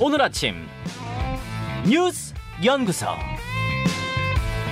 오늘 아침 뉴스 연구소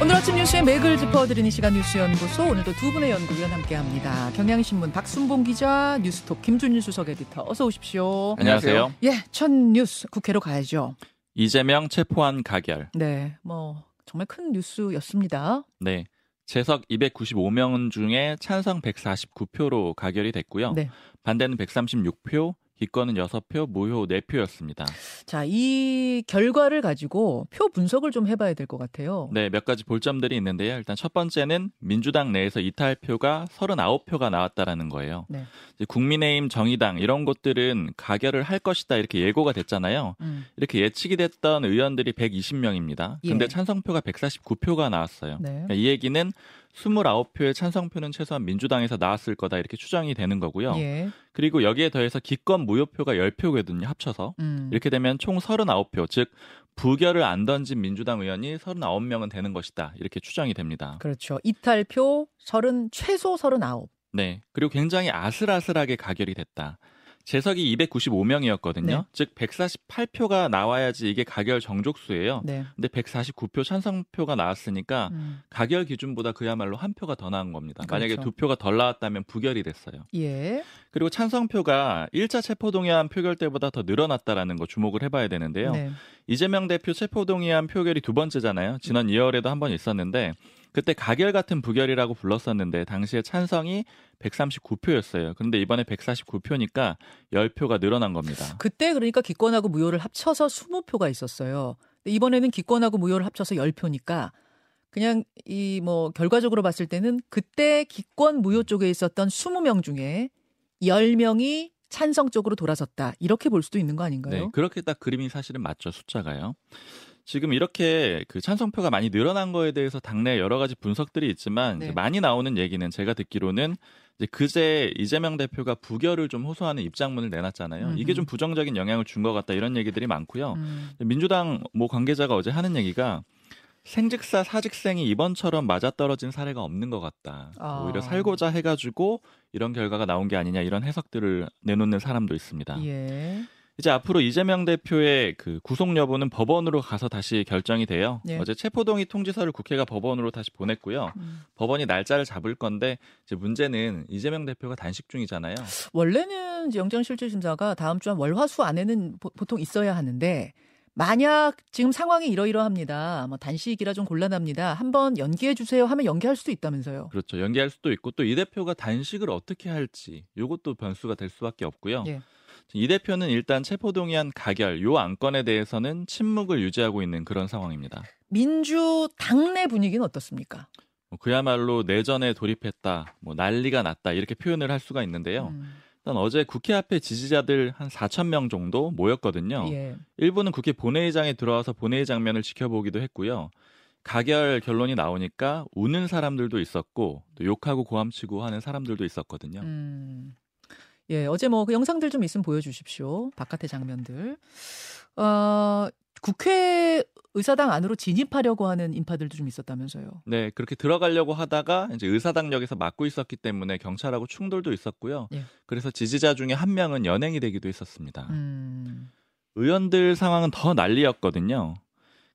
오늘 아침 뉴스의 맥을 짚어드리는 시간 뉴스 연구소 오늘도 두 분의 연구위원 함께합니다. 경향신문 박순봉 기자, 뉴스톱 김준일 수석 에디터 어서 오십시오. 안녕하세요. 예, 첫 뉴스 국회로 가야죠. 이재명 체포한 가결. 네, 뭐 정말 큰 뉴스였습니다. 네. 재석 295명 중에 찬성 149표로 가결이 됐고요. 네. 반대는 136표, 기권은 6표, 무효 4표였습니다. 자, 이 결과를 가지고 표 분석을 좀 해봐야 될 것 같아요. 네, 몇 가지 볼점들이 있는데요. 일단 첫 번째는 민주당 내에서 이탈표가 39표가 나왔다라는 거예요. 네. 국민의힘, 정의당 이런 곳들은 가결을 할 것이다 이렇게 예고가 됐잖아요. 음, 이렇게 예측이 됐던 의원들이 120명입니다. 근데 예. 찬성표가 149표가 나왔어요. 네. 그러니까 이 얘기는 29표의 찬성표는 최소한 민주당에서 나왔을 거다 이렇게 추정이 되는 거고요. 예. 그리고 여기에 더해서 기권 무효표가 10표거든요. 합쳐서. 음, 이렇게 되면 총 39표, 즉 부결을 안 던진 민주당 의원이 39명은 되는 것이다. 이렇게 추정이 됩니다. 그렇죠. 이탈표 30 최소 39. 네. 그리고 굉장히 아슬아슬하게 가결이 됐다. 재석이 295명이었거든요. 네. 즉 148표가 나와야지 이게 가결 정족수예요. 네. 근데 149표 찬성표가 나왔으니까 음, 가결 기준보다 그야말로 한 표가 더 나은 겁니다. 만약에 그렇죠. 두 표가 덜 나왔다면 부결이 됐어요. 예. 그리고 찬성표가 1차 체포동의안 표결 때보다 더 늘어났다라는 거 주목을 해봐야 되는데요. 네. 이재명 대표 체포동의안 표결이 두 번째잖아요. 지난 2월에도 한 번 있었는데 그때 가결 같은 부결이라고 불렀었는데 당시에 찬성이 139표였어요. 그런데 이번에 149표니까 10표가 늘어난 겁니다. 그때 그러니까 기권하고 무효를 합쳐서 20표가 있었어요. 이번에는 기권하고 무효를 합쳐서 10표니까 그냥 이 뭐 결과적으로 봤을 때는 그때 기권 무효 쪽에 있었던 20명 중에 10명이 찬성 쪽으로 돌아섰다. 이렇게 볼 수도 있는 거 아닌가요? 네, 그렇게 딱 그림이 사실은 맞죠 숫자가요. 지금 이렇게 그 찬성표가 많이 늘어난 거에 대해서 당내 여러 가지 분석들이 있지만 네. 많이 나오는 얘기는 제가 듣기로는 이제 그제 이재명 대표가 부결을 좀 호소하는 입장문을 내놨잖아요. 이게 음흠. 좀 부정적인 영향을 준 것 같다 이런 얘기들이 많고요. 음, 민주당 모 관계자가 어제 하는 얘기가 생직사 사직생이 이번처럼 맞아떨어진 사례가 없는 것 같다. 아. 오히려 살고자 해가지고 이런 결과가 나온 게 아니냐 이런 해석들을 내놓는 사람도 있습니다. 예. 이제 앞으로 이재명 대표의 그 구속 여부는 법원으로 가서 다시 결정이 돼요. 예. 어제 체포동의 통지서를 국회가 법원으로 다시 보냈고요. 음. 법원이 날짜를 잡을 건데 이제 문제는 이재명 대표가 단식 중이잖아요. 원래는 영장실질심사가 다음 주 한 월화수 안에는 보, 통 있어야 하는데 만약 지금 상황이 이러이러합니다. 뭐 단식이라 좀 곤란합니다. 한번 연기해 주세요 하면 연기할 수도 있다면서요. 그렇죠. 연기할 수도 있고 또 이 대표가 단식을 어떻게 할지 이것도 변수가 될 수밖에 없고요. 예. 이 대표는 일단 체포동의안 가결 요 안건에 대해서는 침묵을 유지하고 있는 그런 상황입니다. 민주 당내 분위기는 어떻습니까? 뭐 그야말로 내전에 돌입했다, 뭐 난리가 났다 이렇게 표현을 할 수가 있는데요. 음, 일단 어제 국회 앞에 지지자들 한 4천 명 정도 모였거든요. 예. 일부는 국회 본회의장에 들어와서 본회의 장면을 지켜보기도 했고요. 가결 결론이 나오니까 우는 사람들도 있었고 또 욕하고 고함치고 하는 사람들도 있었거든요. 음. 예, 어제 뭐 그 영상들 좀 있으면 보여주십시오. 바깥의 장면들. 어, 국회 의사당 안으로 진입하려고 하는 인파들도 좀 있었다면서요. 네, 그렇게 들어가려고 하다가 이제 의사당역에서 막고 있었기 때문에 경찰하고 충돌도 있었고요. 예. 그래서 지지자 중에 한 명은 연행이 되기도 했었습니다. 음. 의원들 상황은 더 난리였거든요.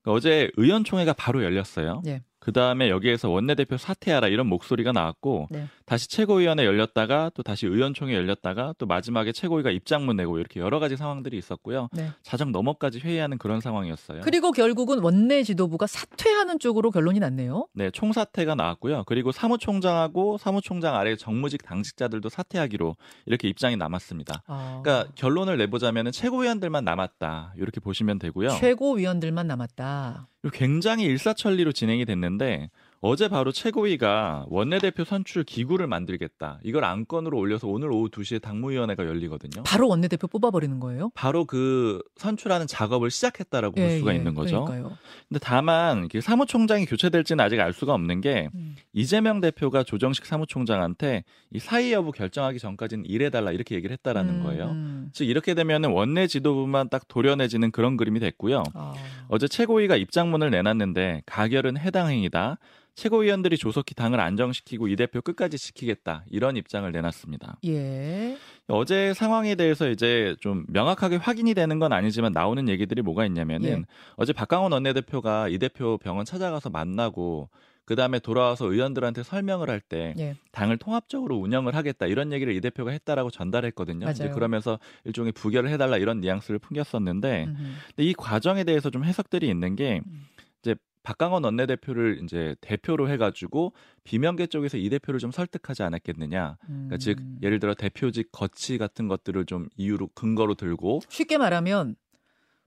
그러니까 어제 의원총회가 바로 열렸어요. 예. 그 다음에 여기에서 원내대표 사퇴하라 이런 목소리가 나왔고 네. 다시 최고위원회 열렸다가 또 다시 의원총회 열렸다가 또 마지막에 최고위가 입장문 내고 이렇게 여러 가지 상황들이 있었고요. 네. 자정 넘어까지 회의하는 그런 상황이었어요. 그리고 결국은 원내 지도부가 사퇴하는 쪽으로 결론이 났네요. 네, 총사퇴가 나왔고요. 그리고 사무총장하고 사무총장 아래 정무직 당직자들도 사퇴하기로 이렇게 입장이 남았습니다. 아, 그러니까 결론을 내보자면 최고위원들만 남았다 이렇게 보시면 되고요. 최고위원들만 남았다. 굉장히 일사천리로 진행이 됐는데 어제 바로 최고위가 원내대표 선출 기구를 만들겠다. 이걸 안건으로 올려서 오늘 오후 2시에 당무위원회가 열리거든요. 바로 원내대표 뽑아버리는 거예요? 바로 그 선출하는 작업을 시작했다라고 볼 수가 있는 거죠. 예, 그러니까요. 근데 다만 이게 사무총장이 교체될지는 아직 알 수가 없는 게 음. 이재명 대표가 조정식 사무총장한테 이 사의 여부 결정하기 전까지는 일해달라 이렇게 얘기를 했다라는 음, 거예요. 음. 즉 이렇게 되면은 원내 지도부만 딱 도려내지는 그런 그림이 됐고요. 아, 어제 최고위가 입장문을 내놨는데 가결은 해당 행위다. 최고위원들이 조속히 당을 안정시키고 이 대표 끝까지 지키겠다. 이런 입장을 내놨습니다. 예. 어제 상황에 대해서 이제 좀 명확하게 확인이 되는 건 아니지만 나오는 얘기들이 뭐가 있냐면은 예. 어제 박강원 원내대표가 이 대표 병원 찾아가서 만나고 그 다음에 돌아와서 의원들한테 설명을 할때 예. 당을 통합적으로 운영을 하겠다 이런 얘기를 이 대표가 했다라고 전달했거든요. 이제 맞아요. 그러면서 일종의 부결을 해달라 이런 뉘앙스를 풍겼었는데 이 과정에 대해서 좀 해석들이 있는 게 음. 이제 박강원 원내대표를 이제 대표로 해가지고 비명계 쪽에서 이 대표를 좀 설득하지 않았겠느냐. 그러니까 즉 음. 예를 들어 대표직 거치 같은 것들을 좀 이유로 근거로 들고 쉽게 말하면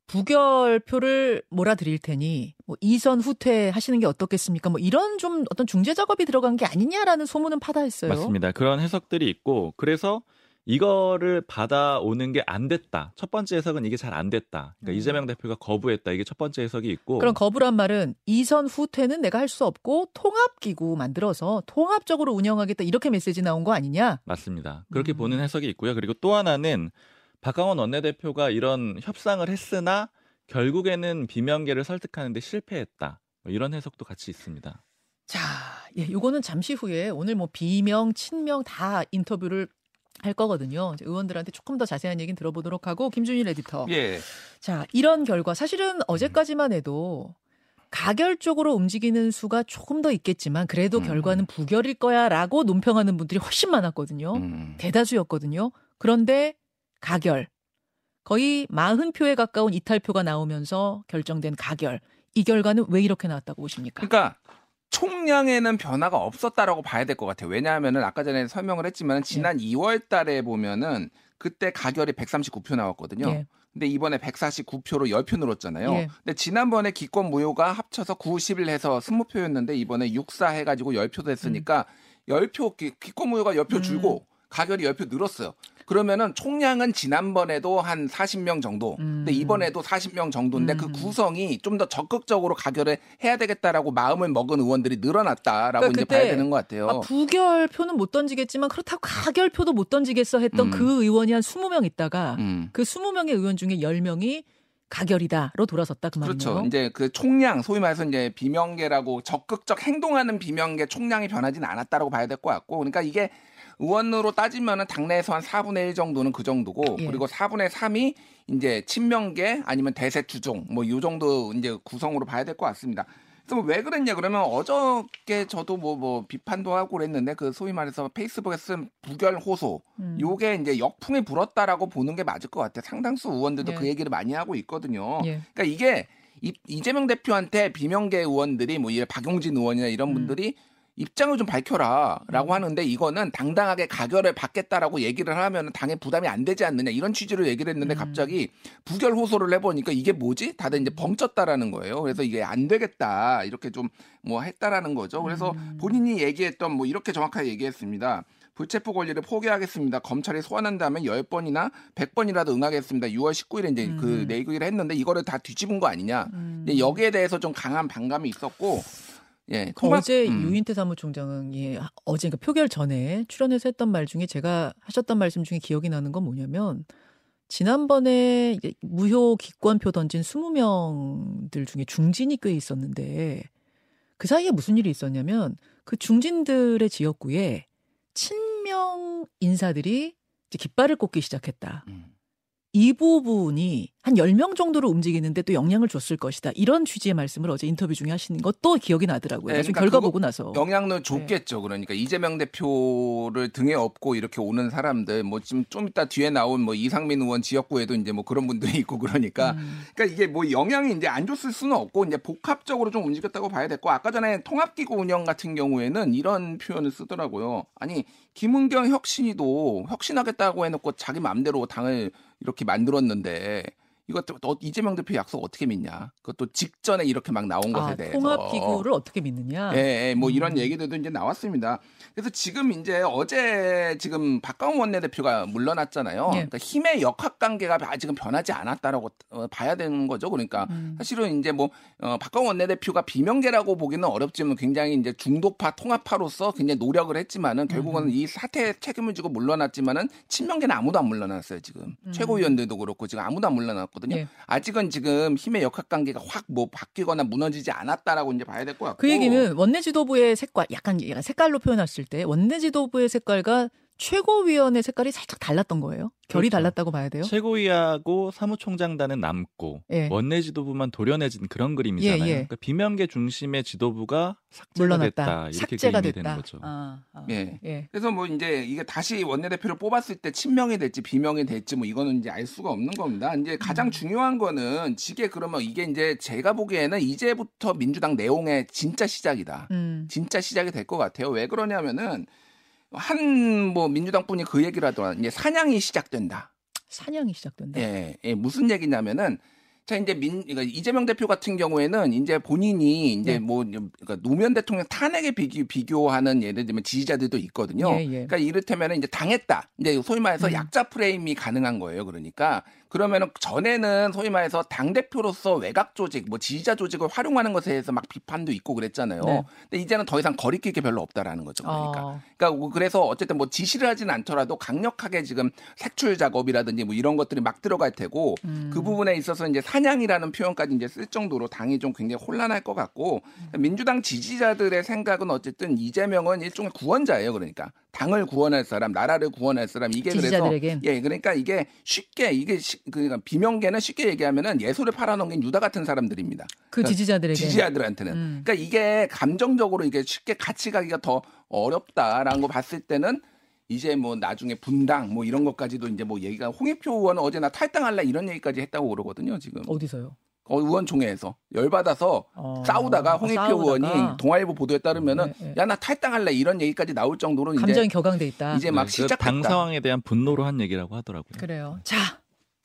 부결표를 몰아드릴 테니 뭐 이선 후퇴 하시는 게 어떻겠습니까? 뭐 이런 좀 어떤 중재 작업이 들어간 게 아니냐라는 소문은 파다했어요. 맞습니다. 그런 해석들이 있고 그래서 이거를 받아오는 게 안 됐다. 첫 번째 해석은 이게 잘 안 됐다. 그러니까 음. 이재명 대표가 거부했다. 이게 첫 번째 해석이 있고 그럼 거부란 말은 이선 후퇴는 내가 할 수 없고 통합기구 만들어서 통합적으로 운영하겠다 이렇게 메시지 나온 거 아니냐? 맞습니다. 그렇게 음. 보는 해석이 있고요. 그리고 또 하나는 박강원 원내대표가 이런 협상을 했으나 결국에는 비명계를 설득하는데 실패했다. 뭐 이런 해석도 같이 있습니다. 자, 예, 요거는 잠시 후에 오늘 뭐 비명, 친명 다 인터뷰를 할 거거든요. 의원들한테 조금 더 자세한 얘기는 들어보도록 하고 김준일 에디터. 예. 자, 이런 결과 사실은 어제까지만 해도 가결 쪽으로 움직이는 수가 조금 더 있겠지만 그래도 음. 결과는 부결일 거야라고 논평하는 분들이 훨씬 많았거든요. 음. 대다수였거든요. 그런데 가결 거의 40표에 가까운 이탈표가 나오면서 결정된 가결. 이 결과는 왜 이렇게 나왔다고 보십니까? 그러니까 총량에는 변화가 없었다라고 봐야 될 것 같아요. 왜냐하면은 아까 전에 설명을 했지만 지난 2월 달에 보면은 그때 가결이 139표 나왔거든요. 예. 근데 이번에 149표로 10표 늘었잖아요. 예. 근데 지난번에 기권 무효가 합쳐서 90일 해서 20표였는데 이번에 64 해가지고 10표 됐으니까 10표 기, 기권 무효가 10표 음. 줄고 가결이 10표 늘었어요. 그러면은 총량은 지난번에도 한 40명 정도. 근데 음. 이번에도 40명 정도인데 음. 그 구성이 좀 더 적극적으로 가결을 해야 되겠다라고 마음을 먹은 의원들이 늘어났다라고 그러니까 이제 봐야 되는 것 같아요. 아, 부결표는 못 던지겠지만 그렇다고 가결표도 못 던지겠어 했던 음. 그 의원이 한 20명 있다가 음. 그 20명의 의원 중에 10명이 가결이다로 돌아섰다 그 말이네요. 그렇죠. 이제 그 총량, 소위 말해서 이제 비명계라고 적극적 행동하는 비명계 총량이 변하지는 않았다라고 봐야 될 것 같고, 그러니까 이게 의원으로 따지면은 당내에서 한 4분의 1 정도는 그 정도고, 예. 그리고 4분의 3이 이제 친명계 아니면 대세 주종 뭐이 정도 이제 구성으로 봐야 될 것 같습니다. 그래서 왜 그랬냐 그러면 어저께 저도 뭐뭐 비판도 하고 그랬는데 그 소위 말해서 페이스북에 쓴 부결 호소 음. 요게 이제 역풍이 불었다라고 보는 게 맞을 것 같아요. 상당수 의원들도 예. 그 얘기를 많이 하고 있거든요. 예. 그러니까 이게 이, 이재명 대표한테 비명계 의원들이 뭐 이런 박용진 의원이나 이런 음. 분들이 입장을 좀 밝혀라라고 음. 하는데 이거는 당당하게 가결을 받겠다라고 얘기를 하면 당에 부담이 안 되지 않느냐 이런 취지로 얘기를 했는데 음. 갑자기 부결 호소를 해보니까 이게 뭐지? 다들 이제 벙쪘다라는 거예요. 그래서 이게 안 되겠다 이렇게 좀 뭐 했다라는 거죠. 그래서 음. 본인이 얘기했던 뭐 이렇게 정확하게 얘기했습니다. 불체포 권리를 포기하겠습니다. 검찰이 소환한다면 10번이나 100번이라도 응하겠습니다. 6월 19일에 이제 그 음. 내기를 했는데 이거를 다 뒤집은 거 아니냐. 음. 근데 여기에 대해서 좀 강한 반감이 있었고 예, 통합- 어제 음. 유인태 사무총장은 예, 어제 그 표결 전에 출연해서 했던 말 중에 제가 하셨던 말씀 중에 기억이 나는 건 뭐냐면 지난번에 무효 기권표 던진 20명들 중에 중진이 꽤 있었는데 그 사이에 무슨 일이 있었냐면 그 중진들의 지역구에 친명 인사들이 이제 깃발을 꽂기 시작했다. 음. 이 부분이 한 10명 정도로 움직이는데 또 영향을 줬을 것이다. 이런 취지의 말씀을 어제 인터뷰 중에 하시는 것도 기억이 나더라고요. 네, 그러니까 결과 보고 나서. 영향을 줬겠죠. 그러니까 이재명 대표를 등에 업고 이렇게 오는 사람들 뭐 지금 좀 이따 뒤에 나온 뭐 이상민 의원 지역구에도 이제 뭐 그런 분들이 있고 그러니까 음. 그러니까 이게 뭐 영향이 이제 안 줬을 수는 없고 이제 복합적으로 좀 움직였다고 봐야 됐고 아까 전에 통합기구 운영 같은 경우에는 이런 표현을 쓰더라고요. 아니 김은경 혁신이도 혁신하겠다고 해놓고 자기 마음대로 당을 이렇게 만들었는데 이것도 너 이재명 대표 약속 어떻게 믿냐? 그것도 직전에 이렇게 막 나온 것에 아, 대해서 통합 기구를 어떻게 믿느냐. 예, 예, 뭐 이런 음. 얘기들도 이제 나왔습니다. 그래서 지금 이제 어제 지금 박강원 원내대표가 물러났잖아요. 예. 그러니까 힘의 역학 관계가 아직은 변하지 않았다라고 어, 봐야 되는 거죠. 그러니까 음. 사실은 이제 뭐 어, 박강원 원내대표가 비명계라고 보기는 어렵지만 굉장히 이제 중도파 통합파로서 굉장히 노력을 했지만은 결국은 음. 이 사태에 책임을 지고 물러났지만은 친명계는 아무도 안 물러났어요 지금 음. 최고위원들도 그렇고 지금 아무도 안 물러났 거든요. 예. 아직은 지금 힘의 역학 관계가 확 뭐 바뀌거나 무너지지 않았다라고 이제 봐야 될 것 같고 그 얘기는 원내 지도부의 색깔, 약간, 약간 색깔로 표현했을 때 원내 지도부의 색깔과 최고위원의 색깔이 살짝 달랐던 거예요. 결이 그렇죠. 달랐다고 봐야 돼요. 최고위하고 사무총장단은 남고 예. 원내 지도부만 도려내진 그런 그림이잖아요. 예, 예. 그러니까 비명계 중심의 지도부가 삭제가 물러났다. 됐다 이렇게 삭제가 그림이 됐다. 되는 거죠. 아, 아, 예. 예. 그래서 뭐 이제 이게 다시 원내대표를 뽑았을 때 친명이 될지 비명이 될지 뭐 이거는 이제 알 수가 없는 겁니다. 이제 음. 가장 중요한 거는 지게 그러면 이게 이제 제가 보기에는 이제부터 민주당 내용의 진짜 시작이다. 음. 진짜 시작이 될 것 같아요. 왜 그러냐면은 한 뭐 민주당 분이 그 얘기를 하더라. 이제 사냥이 시작된다. 사냥이 시작된다. 예, 예, 무슨 얘기냐면은 자 이제 민 그러니까 이재명 대표 같은 경우에는 이제 본인이 이제 네. 뭐 그러니까 노무현 대통령 탄핵에 비교, 비교하는 예를 들면 지지자들도 있거든요. 예, 예. 그러니까 이를테면은 이제 당했다. 이제 소위 말해서 음. 약자 프레임이 가능한 거예요. 그러니까 그러면은 전에는 소위 말해서 당 대표로서 외곽 조직, 뭐 지지자 조직을 활용하는 것에 대해서 막 비판도 있고 그랬잖아요. 네. 근데 이제는 더 이상 거리낄 게 별로 없다라는 거죠. 그러니까. 어, 그러니까 뭐 그래서 어쨌든 뭐 지시를 하진 않더라도 강력하게 지금 색출 작업이라든지 뭐 이런 것들이 막 들어갈 테고 음. 그 부분에 있어서 이제 사냥이라는 표현까지 이제 쓸 정도로 당이 좀 굉장히 혼란할 것 같고 민주당 지지자들의 생각은 어쨌든 이재명은 일종의 구원자예요. 그러니까 당을 구원할 사람, 나라를 구원할 사람 이게 그래서 지지자들에겐. 예, 그러니까 이게 쉽게 이게 시- 그러니까 비명계는 쉽게 얘기하면은 예술을 팔아넘긴 유다 같은 사람들입니다. 그 그러니까 지지자들에게 지지자들한테는. 음. 그러니까 이게 감정적으로 이게 쉽게 같이 가기가 더 어렵다라는 거 봤을 때는 이제 뭐 나중에 분당 뭐 이런 것까지도 이제 뭐 얘기가 홍익표 의원은 어제 나 탈당할래 이런 얘기까지 했다고 그러거든요 지금 어디서요? 어, 의원총회에서 열받아서 어, 싸우다가 홍익표 싸우다가. 의원이 동아일보 보도에 따르면은 네, 네. 야나 탈당할래 이런 얘기까지 나올 정도로 감정이 이제 격앙돼 있다. 이제 막 네, 그 시작했다. 당 상황에 대한 분노로 한 얘기라고 하더라고요. 그래요. 자,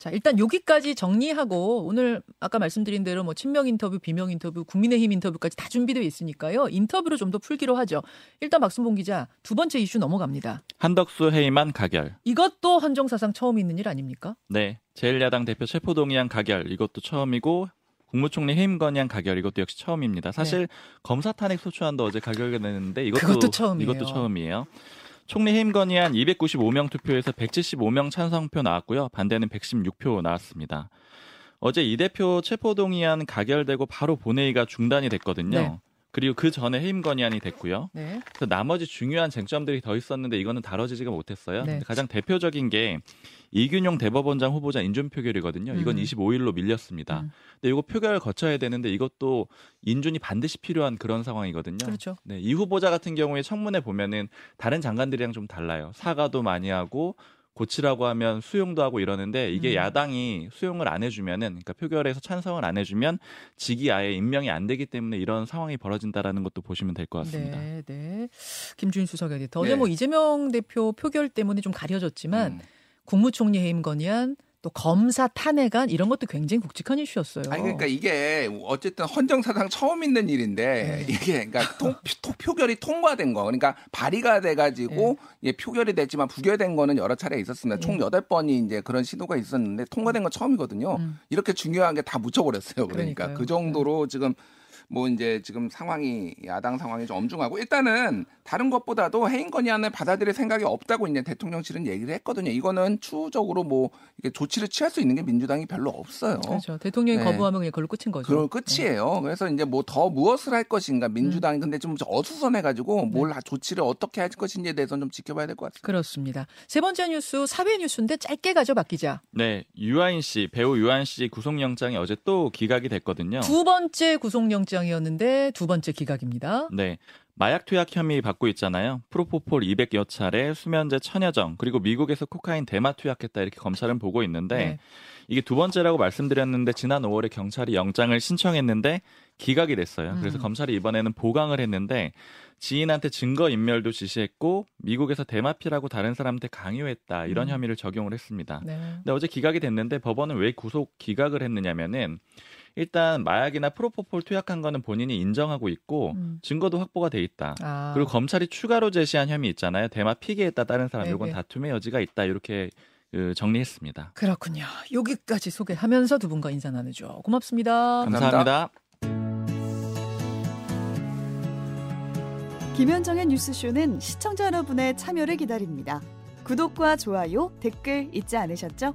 자 일단 여기까지 정리하고 오늘 아까 말씀드린 대로 뭐 친명 인터뷰, 비명 인터뷰, 국민의힘 인터뷰까지 다 준비되어 있으니까요. 인터뷰로 좀 더 풀기로 하죠. 일단 박순봉 기자 두 번째 이슈 넘어갑니다. 한덕수 해임안 가결. 이것도 헌정사상 처음 있는 일 아닙니까? 네, 제1야당 대표 체포동의안 가결 이것도 처음이고 국무총리 해임 건의안 가결 이것도 역시 처음입니다. 사실 검사 탄핵 소추안도 어제 가결이 됐는데 이것도 네. 그것도 처음이에요. 이것도 처음이에요. 총리 해임 건의안 295명 투표에서 175명 찬성표 나왔고요. 반대는 116표 나왔습니다. 어제 이 대표 체포동의안 가결되고 바로 본회의가 중단이 됐거든요. 네. 그리고 그 전에 해임 건의안이 됐고요. 네. 그 나머지 중요한 쟁점들이 더 있었는데 이거는 다뤄지지가 못했어요. 네. 가장 대표적인 게 이균용 대법원장 후보자 인준 표결이거든요. 이건 음. 25일로 밀렸습니다. 음. 근데 이거 표결 거쳐야 되는데 이것도 인준이 반드시 필요한 그런 상황이거든요. 그렇죠. 네, 이 후보자 같은 경우에 청문회 보면은 다른 장관들이랑 좀 달라요. 사과도 많이 하고 고치라고 하면 수용도 하고 이러는데 이게 음. 야당이 수용을 안 해주면은 그러니까 표결에서 찬성을 안 해주면 직이 아예 임명이 안 되기 때문에 이런 상황이 벌어진다라는 것도 보시면 될 것 같습니다. 네, 네. 김주인 수석 에디터. 어제 네. 뭐 이재명 대표 표결 때문에 좀 가려졌지만 음. 국무총리 해임 건의안 또 검사 탄핵안 이런 것도 굉장히 굵직한 이슈였어요. 아니 그러니까 이게 어쨌든 헌정사상 처음 있는 일인데 네. 이게 그러니까 통, 표- 표결이 통과된 거 그러니까 발의가 돼가지고 예, 표결이 됐지만 부결된 거는 여러 차례 있었습니다. 총 네. 여덟 번이 이제 그런 시도가 있었는데 통과된 건 처음이거든요. 음. 이렇게 중요한 게 다 묻혀버렸어요. 그러니까 그러니까요. 네. 그 정도로 지금 뭐 이제 지금 상황이 야당 상황이 좀 엄중하고 일단은 다른 것보다도 해임 건의안을 받아들일 생각이 없다고 이제 대통령실은 얘기를 했거든요. 이거는 추후적으로 뭐 이게 조치를 취할 수 있는 게 민주당이 별로 없어요. 그렇죠. 대통령이 네. 거부하면 그냥 그걸로 끝인 거죠. 그럼 끝이에요. 그래서 이제 뭐 더 무엇을 할 것인가 민주당이 음. 근데 좀 어수선해가지고 네. 뭘 하- 조치를 어떻게 할 것인지에 대해서는 좀 지켜봐야 될 것 같습니다. 그렇습니다. 세 번째 뉴스 사회 뉴스인데 짧게 가죠, 박 기자. 네, 유아인 씨, 배우 유아인 씨 구속영장이 어제 또 기각이 됐거든요. 두 번째 구속영장 이었는데 두 번째 기각입니다. 네. 마약 투약 혐의 받고 있잖아요. 프로포폴 200여 차례, 수면제 천여 정, 그리고 미국에서 코카인 대마 투약했다 이렇게 검찰은 보고 있는데 네. 이게 두 번째라고 말씀드렸는데 지난 5월에 경찰이 영장을 신청했는데 기각이 됐어요. 그래서 음. 검찰이 이번에는 보강을 했는데 지인한테 증거 인멸도 지시했고 미국에서 대마피라고 다른 사람한테 강요했다 이런 음. 혐의를 적용을 했습니다. 네. 근데 어제 기각이 됐는데 법원은 왜 구속 기각을 했느냐면은 일단 마약이나 프로포폴 투약한 거는 본인이 인정하고 있고 음. 증거도 확보가 돼 있다. 아, 그리고 검찰이 추가로 제시한 혐의 있잖아요. 대마 피계했다 다른 사람 네, 이건 네. 다툼의 여지가 있다 이렇게 그, 정리했습니다. 그렇군요. 여기까지 소개하면서 두 분과 인사 나누죠. 고맙습니다. 감사합니다. 김현정의 뉴스쇼는 시청자 여러분의 참여를 기다립니다. 구독과 좋아요, 댓글 잊지 않으셨죠?